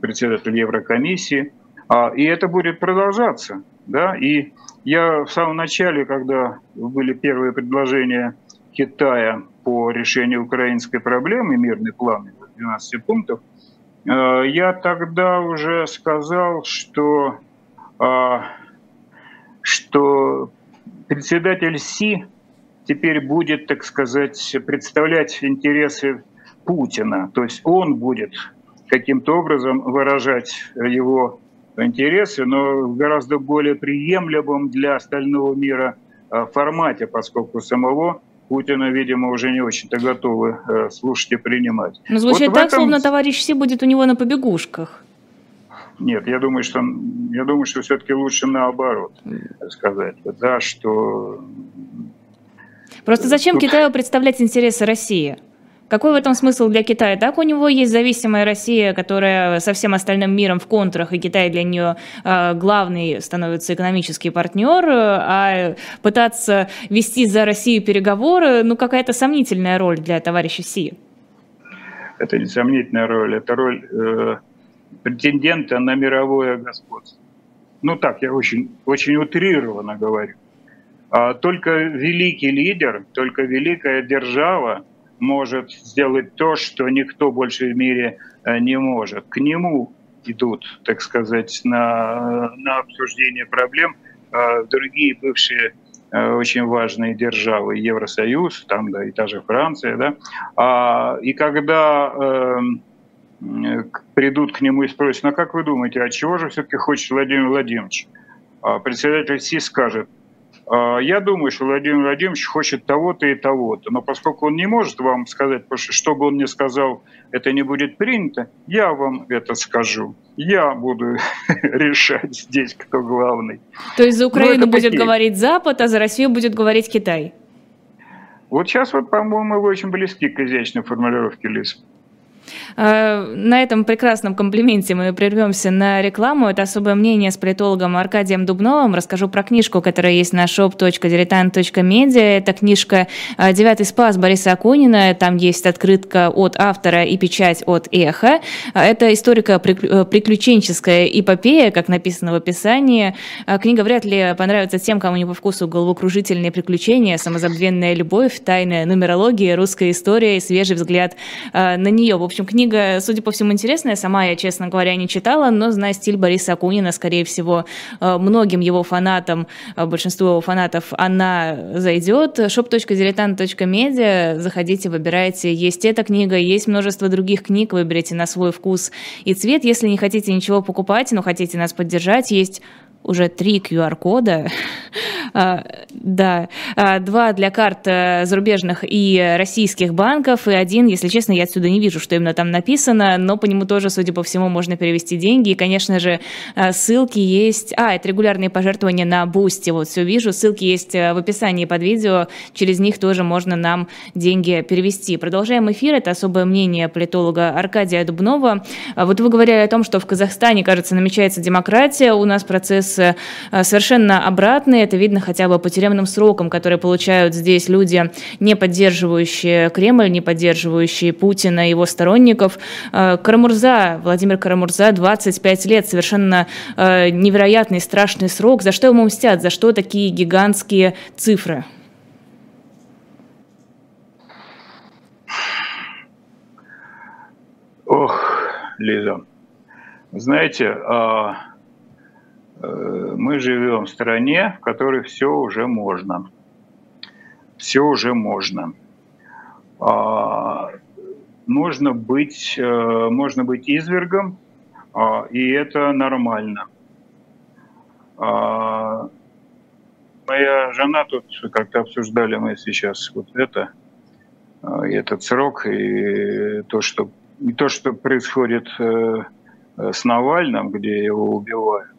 председатель Еврокомиссии. А, и это будет продолжаться. Да? И я в самом начале, когда были первые предложения Китая по решению украинской проблемы, мирный план 12 пунктов, э, я тогда уже сказал, что, э, что председатель Си теперь будет, так сказать, представлять интересы Путина. То есть он будет каким-то образом выражать его интересы, но в гораздо более приемлемом для остального мира э, формате, поскольку самого Путина, видимо, уже не очень-то готовы э, слушать и принимать. Но звучит вот так, этом... словно товарищ Си будет у него на побегушках. Нет, я думаю, что я думаю, что все-таки лучше наоборот сказать, да, что. Просто зачем Тут... Китаю представлять интересы России? Какой в этом смысл для Китая? Так у него есть зависимая Россия, которая со всем остальным миром в контрах, и Китай для нее э, главный становится экономический партнер, а пытаться вести за Россию переговоры, ну какая-то сомнительная роль для товарища Си. Это не сомнительная роль, это роль э, претендента на мировое господство. Ну так, я очень, очень утрированно говорю. А только великий лидер, только великая держава может сделать то, что никто больше в мире э, не может. К нему идут, так сказать, на, на обсуждение проблем э, другие бывшие э, очень важные державы, Евросоюз, там, да, и та же Франция, да, а, и когда э, придут к нему и спросят, ну как вы думаете, а чего же все-таки хочет Владимир Владимирович? А председатель Си скажет, А, я думаю, что Владимир Владимирович хочет того-то и того-то, но поскольку он не может вам сказать, потому что что бы он ни сказал, это не будет принято, я вам это скажу. Я буду решать здесь, кто главный. То есть за ну, Украину будет такие. говорить Запад, а за Россию будет говорить Китай? Вот сейчас вот, по-моему, вы очень близки к изящной формулировке, Лиз. Э, на этом прекрасном комплименте мы прервемся на рекламу. Это особое мнение с политологом Аркадием Дубновым. Расскажу про книжку, которая есть на shop.diletant.media. Это книжка э, «Девятый спас» Бориса Акунина. Там есть открытка от автора и печать от «Эхо». Это историко-приключенческая эпопея, как написано в описании. Э, книга вряд ли понравится тем, кому не по вкусу головокружительные приключения, самозабвенная любовь, тайная нумерология, русская история и свежий взгляд на нее. В общем, книга, судя по всему, интересная. Сама я, честно говоря, не читала, но зная стиль Бориса Акунина, скорее всего, э, многим его фанатам, э, большинству его фанатов, она зайдет. shop.diletant.media. Заходите, выбирайте. Есть эта книга, есть множество других книг. Выберите на свой вкус и цвет. Если не хотите ничего покупать, но хотите нас поддержать, есть уже три QR-кода. А, да, а, два для карт э, зарубежных и российских банков, и один, если честно, я отсюда не вижу, что именно там написано, но по нему тоже, судя по всему, можно перевести деньги. И, конечно же, э, ссылки есть... А, это регулярные пожертвования на Boosty, вот все вижу. Ссылки есть э, в описании под видео, через них тоже можно нам деньги перевести. Продолжаем эфир, это особое мнение политолога Аркадия Дубнова. Вот вы говорили о том, что в Казахстане, кажется, намечается демократия, у нас процесс Э, совершенно обратный. Это видно хотя бы по тюремным срокам, которые получают здесь люди, не поддерживающие Кремль, не поддерживающие Путина и его сторонников. Э, Карамурза, Владимир Карамурза, 25 лет, совершенно э, невероятный, страшный срок. За что ему мстят? За что такие гигантские цифры? Ох, Лиза, знаете, а, мы живем в стране, в которой все уже можно. Все уже можно. А, можно быть, э, можно быть извергом, а, и это нормально. А, моя жена тут как-то обсуждали мы сейчас вот это, этот срок и то, что и то, что происходит э, с Навальным, где его убивают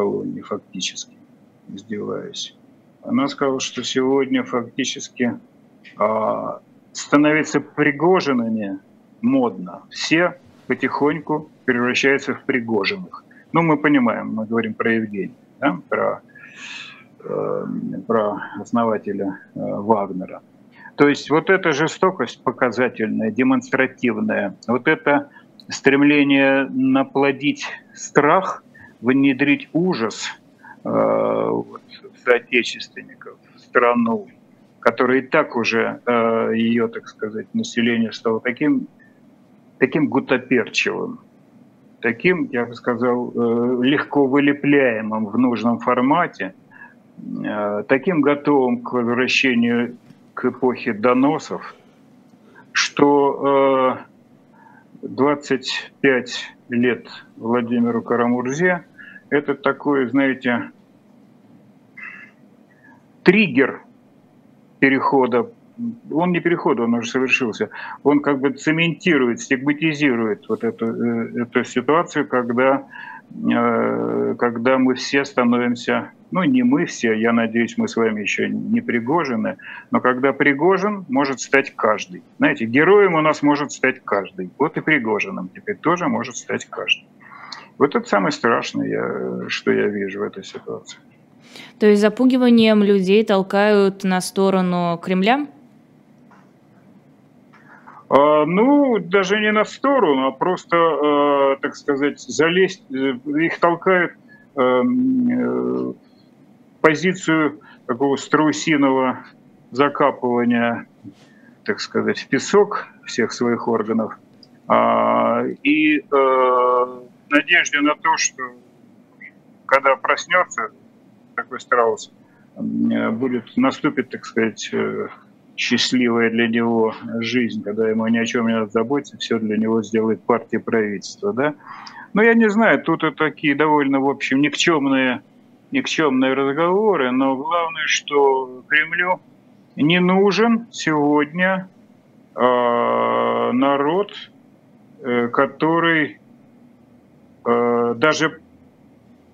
колонии фактически, издеваясь. Она сказала, что сегодня фактически а, становиться пригожинами модно. Все потихоньку превращаются в пригоженных. Ну, мы понимаем, мы говорим про Евгения, да, про, э, про основателя э, Вагнера. То есть вот эта жестокость показательная, демонстративная, вот это стремление наплодить страх – внедрить ужас э, вот, в соотечественников, в страну, которая и так уже, э, ее, так сказать, население стало таким, таким гутоперчивым, таким, я бы сказал, э, легко вылепляемым в нужном формате, таким готовым к возвращению к эпохе доносов, что э, 25 лет Владимиру Карамурзе это такой, знаете, триггер перехода. Он не перехода, он уже совершился. Он как бы цементирует, стигматизирует вот эту, э, эту ситуацию, когда, э, когда мы все становимся, ну не мы все, я надеюсь, мы с вами еще не Пригожины, но когда Пригожин может стать каждый. Знаете, героем у нас может стать каждый. Вот и Пригожиным теперь тоже может стать каждый. Вот это самое страшное, что я вижу в этой ситуации. То есть запугиванием людей толкают на сторону Кремля? А, ну, даже не на сторону, а просто, а, так сказать, залезть, э, их толкают а, э, позицию такого страусиного закапывания, так сказать, в песок всех своих органов. А, и а, надежде на то, что когда проснется такой страус, будет, наступит, так сказать, э, счастливая для него жизнь, когда ему ни о чем не надо заботиться, все для него сделает партия правительства, да. Но я не знаю, тут и такие довольно, в общем, никчемные никчемные разговоры, но главное, что Кремлю не нужен сегодня э, народ, э, который э, даже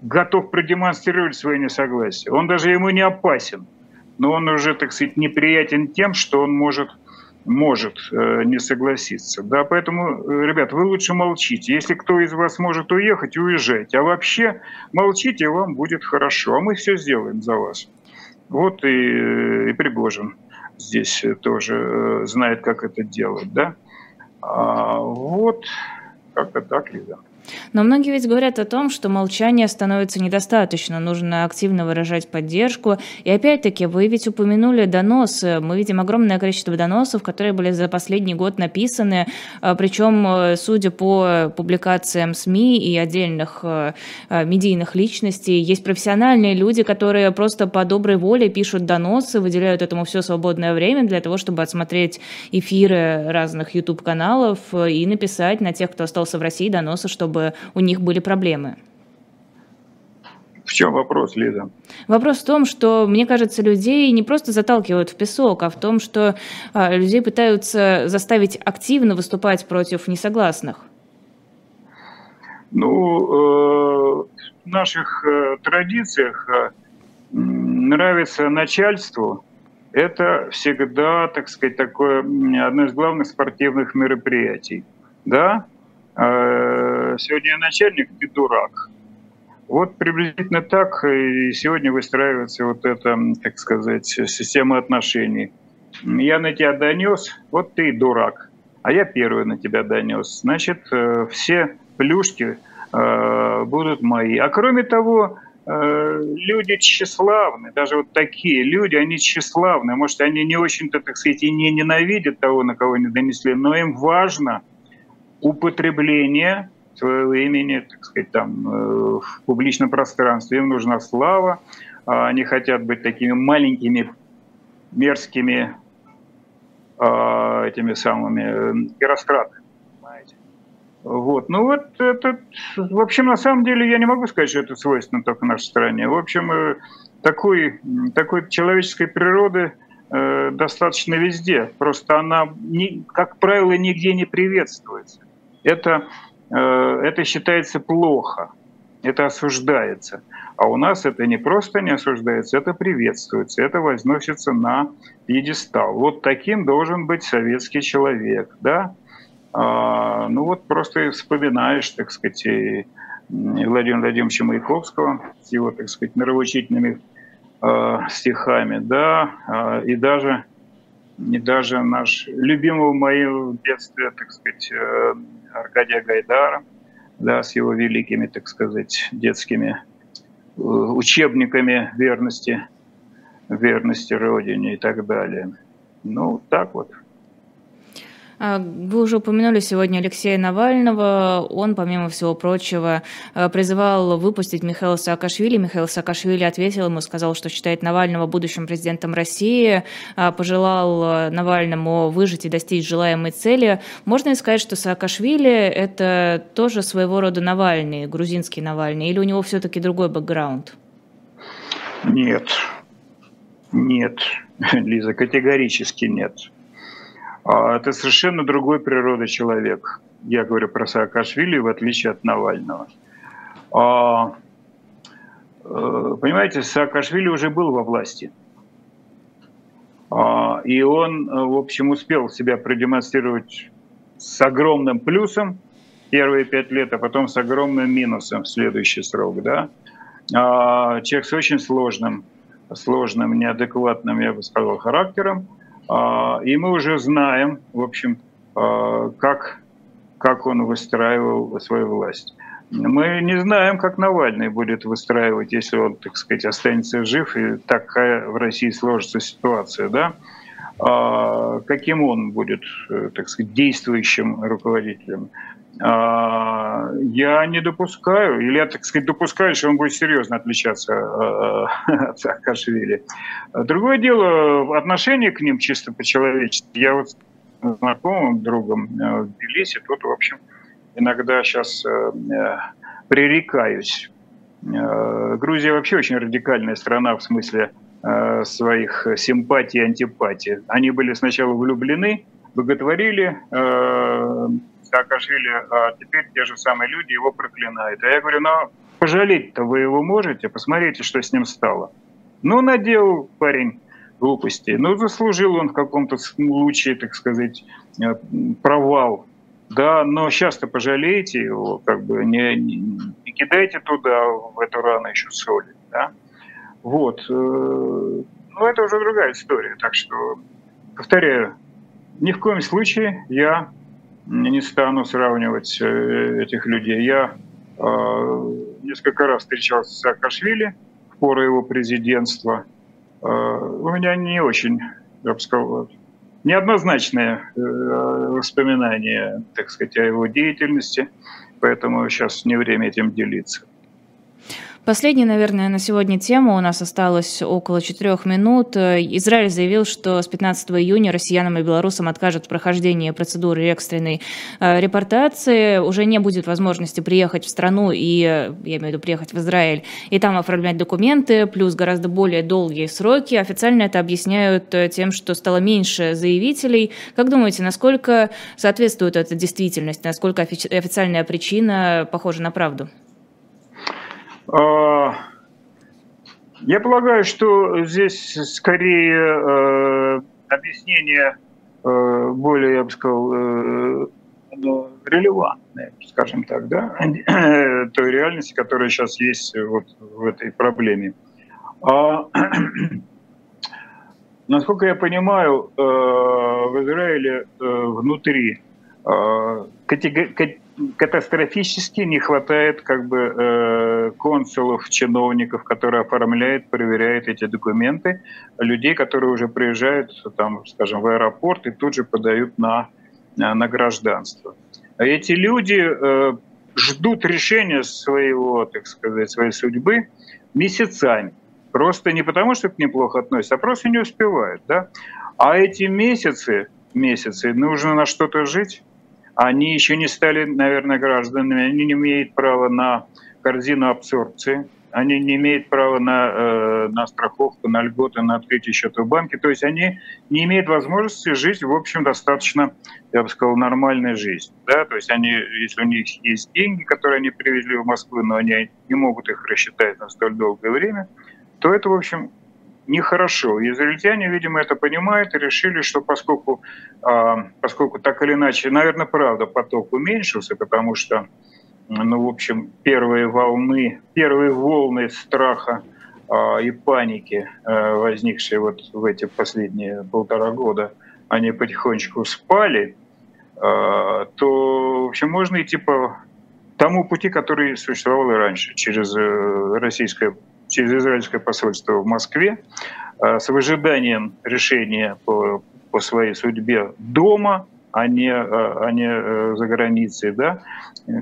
готов продемонстрировать свое несогласие. Он даже ему не опасен, но он уже, так сказать, неприятен тем, что он может может э, не согласиться. Да, поэтому, э, ребят, вы лучше молчите. Если кто из вас может уехать, уезжайте. А вообще молчите, вам будет хорошо. А мы все сделаем за вас. Вот и, э, и Пригожин здесь тоже знает, как это делать, да. А, вот как-то так, Лиза. Но многие ведь говорят о том, что молчание становится недостаточно, нужно активно выражать поддержку. И опять-таки, вы ведь упомянули доносы. Мы видим огромное количество доносов, которые были за последний год написаны. А, Причем, э, судя по публикациям СМИ и отдельных э, э, медийных личностей, есть профессиональные люди, которые просто по доброй воле пишут доносы, выделяют этому все свободное время для того, чтобы отсмотреть эфиры разных YouTube-каналов и написать на тех, кто остался в России, доносы, чтобы чтобы у них были проблемы. В чем вопрос, Лиза? Вопрос в том, что, мне кажется, людей не просто заталкивают в песок, а в том, что а, людей пытаются заставить активно выступать против несогласных. Ну, э, в наших э, традициях э, нравится начальству. Это всегда, так сказать, такое одно из главных спортивных мероприятий. Да, Э, сегодня я начальник, ты дурак. Вот приблизительно так и сегодня выстраивается вот эта, так сказать, система отношений. Я на тебя донес, вот ты дурак, а я первый на тебя донес. Значит, э, все плюшки э, будут мои. А кроме того, люди тщеславны, даже вот такие люди, они тщеславны. Может, они не очень-то, так сказать, и не ненавидят того, на кого они донесли, но им важно – употребление своего имени, так сказать, там, э, в публичном пространстве. Им нужна слава, а они хотят быть такими маленькими, мерзкими а, этими самыми геростратами. Вот. Ну вот это, в общем, на самом деле я не могу сказать, что это свойственно только нашей стране. В общем, э, такой, такой человеческой природы э, достаточно везде. Просто она, не, как правило, нигде не приветствуется это, э, это считается плохо, это осуждается. А у нас это не просто не осуждается, это приветствуется, это возносится на пьедестал. Вот таким должен быть советский человек, да? А, ну вот просто вспоминаешь, так сказать, и Владимира Владимировича Маяковского с его, так сказать, нравоучительными э, стихами, да, э, и даже и даже наш любимый в моем детстве, так сказать, э, Аркадия Гайдара, да, с его великими, так сказать, детскими э, учебниками верности, верности Родине и так далее. Ну, так вот. А, вы уже упомянули сегодня Алексея Навального. Он, помимо всего прочего, э, призывал выпустить Михаила Саакашвили. Михаил Саакашвили ответил ему, сказал, что считает Навального будущим президентом России, а, пожелал Навальному выжить и достичь желаемой цели. Можно ли сказать, что Саакашвили – это тоже своего рода Навальный, грузинский Навальный, или у него все-таки другой бэкграунд? Нет. Нет, Лиза, категорически нет. А, это совершенно другой природы человек. Я говорю про Саакашвили, в отличие от Навального. А, э, понимаете, Саакашвили уже был во власти. А, и он, в общем, успел себя продемонстрировать с огромным плюсом первые пять лет, а потом с огромным минусом в следующий срок. Да? Человек с очень сложным, сложным, неадекватным, я бы сказал, характером – и мы уже знаем, в общем, а, как, как он выстраивал свою власть. Мы не знаем, как Навальный будет выстраивать, если он, так сказать, останется жив, и такая в России сложится ситуация, да? А, каким он будет, э, так сказать, действующим руководителем. А, я не допускаю, или я, так сказать, допускаю, что он будет серьезно отличаться а, от Саакашвили. Другое дело, отношение к ним чисто по-человечески. Я вот знакомым другом э, в Тбилиси, тут, в общем, иногда сейчас э, э, пререкаюсь Грузия вообще очень радикальная страна в смысле своих симпатий и антипатий. Они были сначала влюблены, боготворили Саакашвили, а теперь те же самые люди его проклинают. А я говорю, ну пожалеть-то вы его можете, посмотрите, что с ним стало. Ну, надел парень глупостей. Ну, заслужил он в каком-то случае, так сказать, э, провал. Да, но сейчас-то пожалейте его, как бы не, не, не кидайте туда, в эту рану еще соли. Да? Вот. Э, ну, это уже другая история. Так что, повторяю, ни в коем случае я не стану сравнивать э, этих людей. Я несколько раз встречался с Саакашвили в пору его президентства – Э, у меня не очень, я бы сказал, неоднозначное э, воспоминание, так сказать, о его деятельности, поэтому сейчас не время этим делиться. Последняя, наверное, на сегодня тема. У нас осталось около четырех минут. Израиль заявил, что с 15 июня россиянам и белорусам откажут в прохождении процедуры экстренной э, репортации. Уже не будет возможности приехать в страну и, я имею в виду, приехать в Израиль и там оформлять документы, плюс гораздо более долгие сроки. Официально это объясняют э, тем, что стало меньше заявителей. Как думаете, насколько соответствует эта действительность, насколько официальная причина похожа на правду? А, я полагаю, что здесь скорее э, объяснение э, более, я бы сказал, э, релевантное, скажем так, да, той реальности, которая сейчас есть вот в этой проблеме. А, насколько я понимаю, в Израиле внутри катастрофически не хватает как бы э, консулов, чиновников, которые оформляют, проверяют эти документы, людей, которые уже приезжают, там, скажем, в аэропорт и тут же подают на, на гражданство. А эти люди э, ждут решения своего, так сказать, своей судьбы месяцами. Просто не потому, что к ним плохо относятся, а просто не успевают. Да? А эти месяцы, месяцы нужно на что-то жить они еще не стали, наверное, гражданами, они не имеют права на корзину абсорбции, они не имеют права на, э, на страховку, на льготы, на открытие счета в банке. То есть они не имеют возможности жить, в общем, достаточно, я бы сказал, нормальной жизнью. Да? То есть они, если у них есть деньги, которые они привезли в Москву, но они не могут их рассчитать на столь долгое время, то это, в общем, нехорошо. Израильтяне, видимо, это понимают и решили, что поскольку, а, поскольку так или иначе, наверное, правда, поток уменьшился, потому что, ну, в общем, первые волны, первые волны страха а, и паники, а, возникшие вот в эти последние полтора года, они потихонечку спали, то, в общем, можно идти по тому пути, который существовал и раньше, через э, российское через израильское посольство в Москве э, с выжиданием решения по, по своей судьбе дома, а не, э, а не э, за границей, да,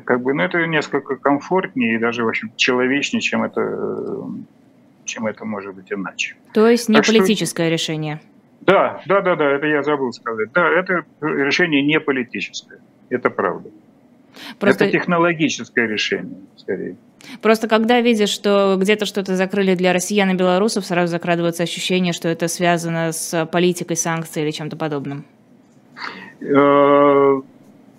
как бы, ну, это несколько комфортнее и даже, в общем, человечнее, чем это, чем это может быть иначе. То есть не так политическое что... решение? Да, да, да, да, это я забыл сказать. Да, это решение не политическое, это правда. Просто... Это технологическое решение, скорее. Просто когда видишь, что где-то что-то закрыли для россиян и белорусов, сразу закрадывается ощущение, что это связано с политикой санкций или чем-то подобным. Э,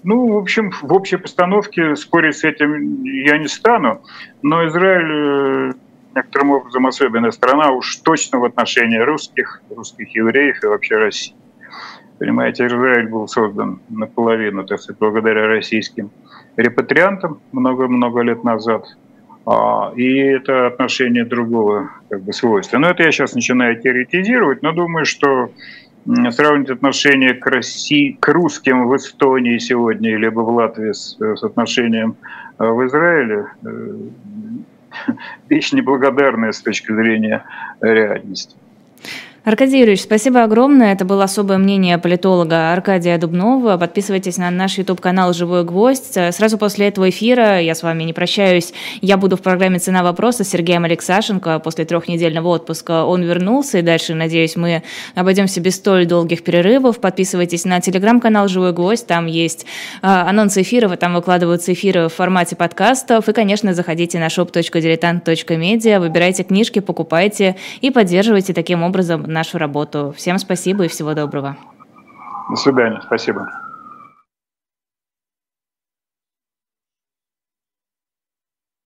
ну, в общем, в общей постановке спорить с этим я не стану, но Израиль э, некоторым образом особенная страна уж точно в отношении русских, русских евреев и вообще России. Понимаете, Израиль был создан наполовину, так сказать, благодаря российским репатриантам много-много лет назад. А, и это отношение другого как бы, свойства. Но это я сейчас начинаю теоретизировать, но думаю, что сравнить отношение к, России, к русским в Эстонии сегодня, либо в Латвии с, с отношением э, в Израиле, э, вещь неблагодарная с точки зрения реальности. Аркадий Юрьевич, спасибо огромное. Это было особое мнение политолога Аркадия Дубнова. Подписывайтесь на наш YouTube-канал «Живой гвоздь». Сразу после этого эфира, я с вами не прощаюсь, я буду в программе «Цена вопроса» с Сергеем Алексашенко. После трехнедельного отпуска он вернулся, и дальше, надеюсь, мы обойдемся без столь долгих перерывов. Подписывайтесь на телеграм-канал «Живой гвоздь». Там есть а, анонсы эфиров, там выкладываются эфиры в формате подкастов. И, конечно, заходите на shop.diletant.media, выбирайте книжки, покупайте и поддерживайте таким образом нашу работу. Всем спасибо и всего доброго. До свидания. Спасибо.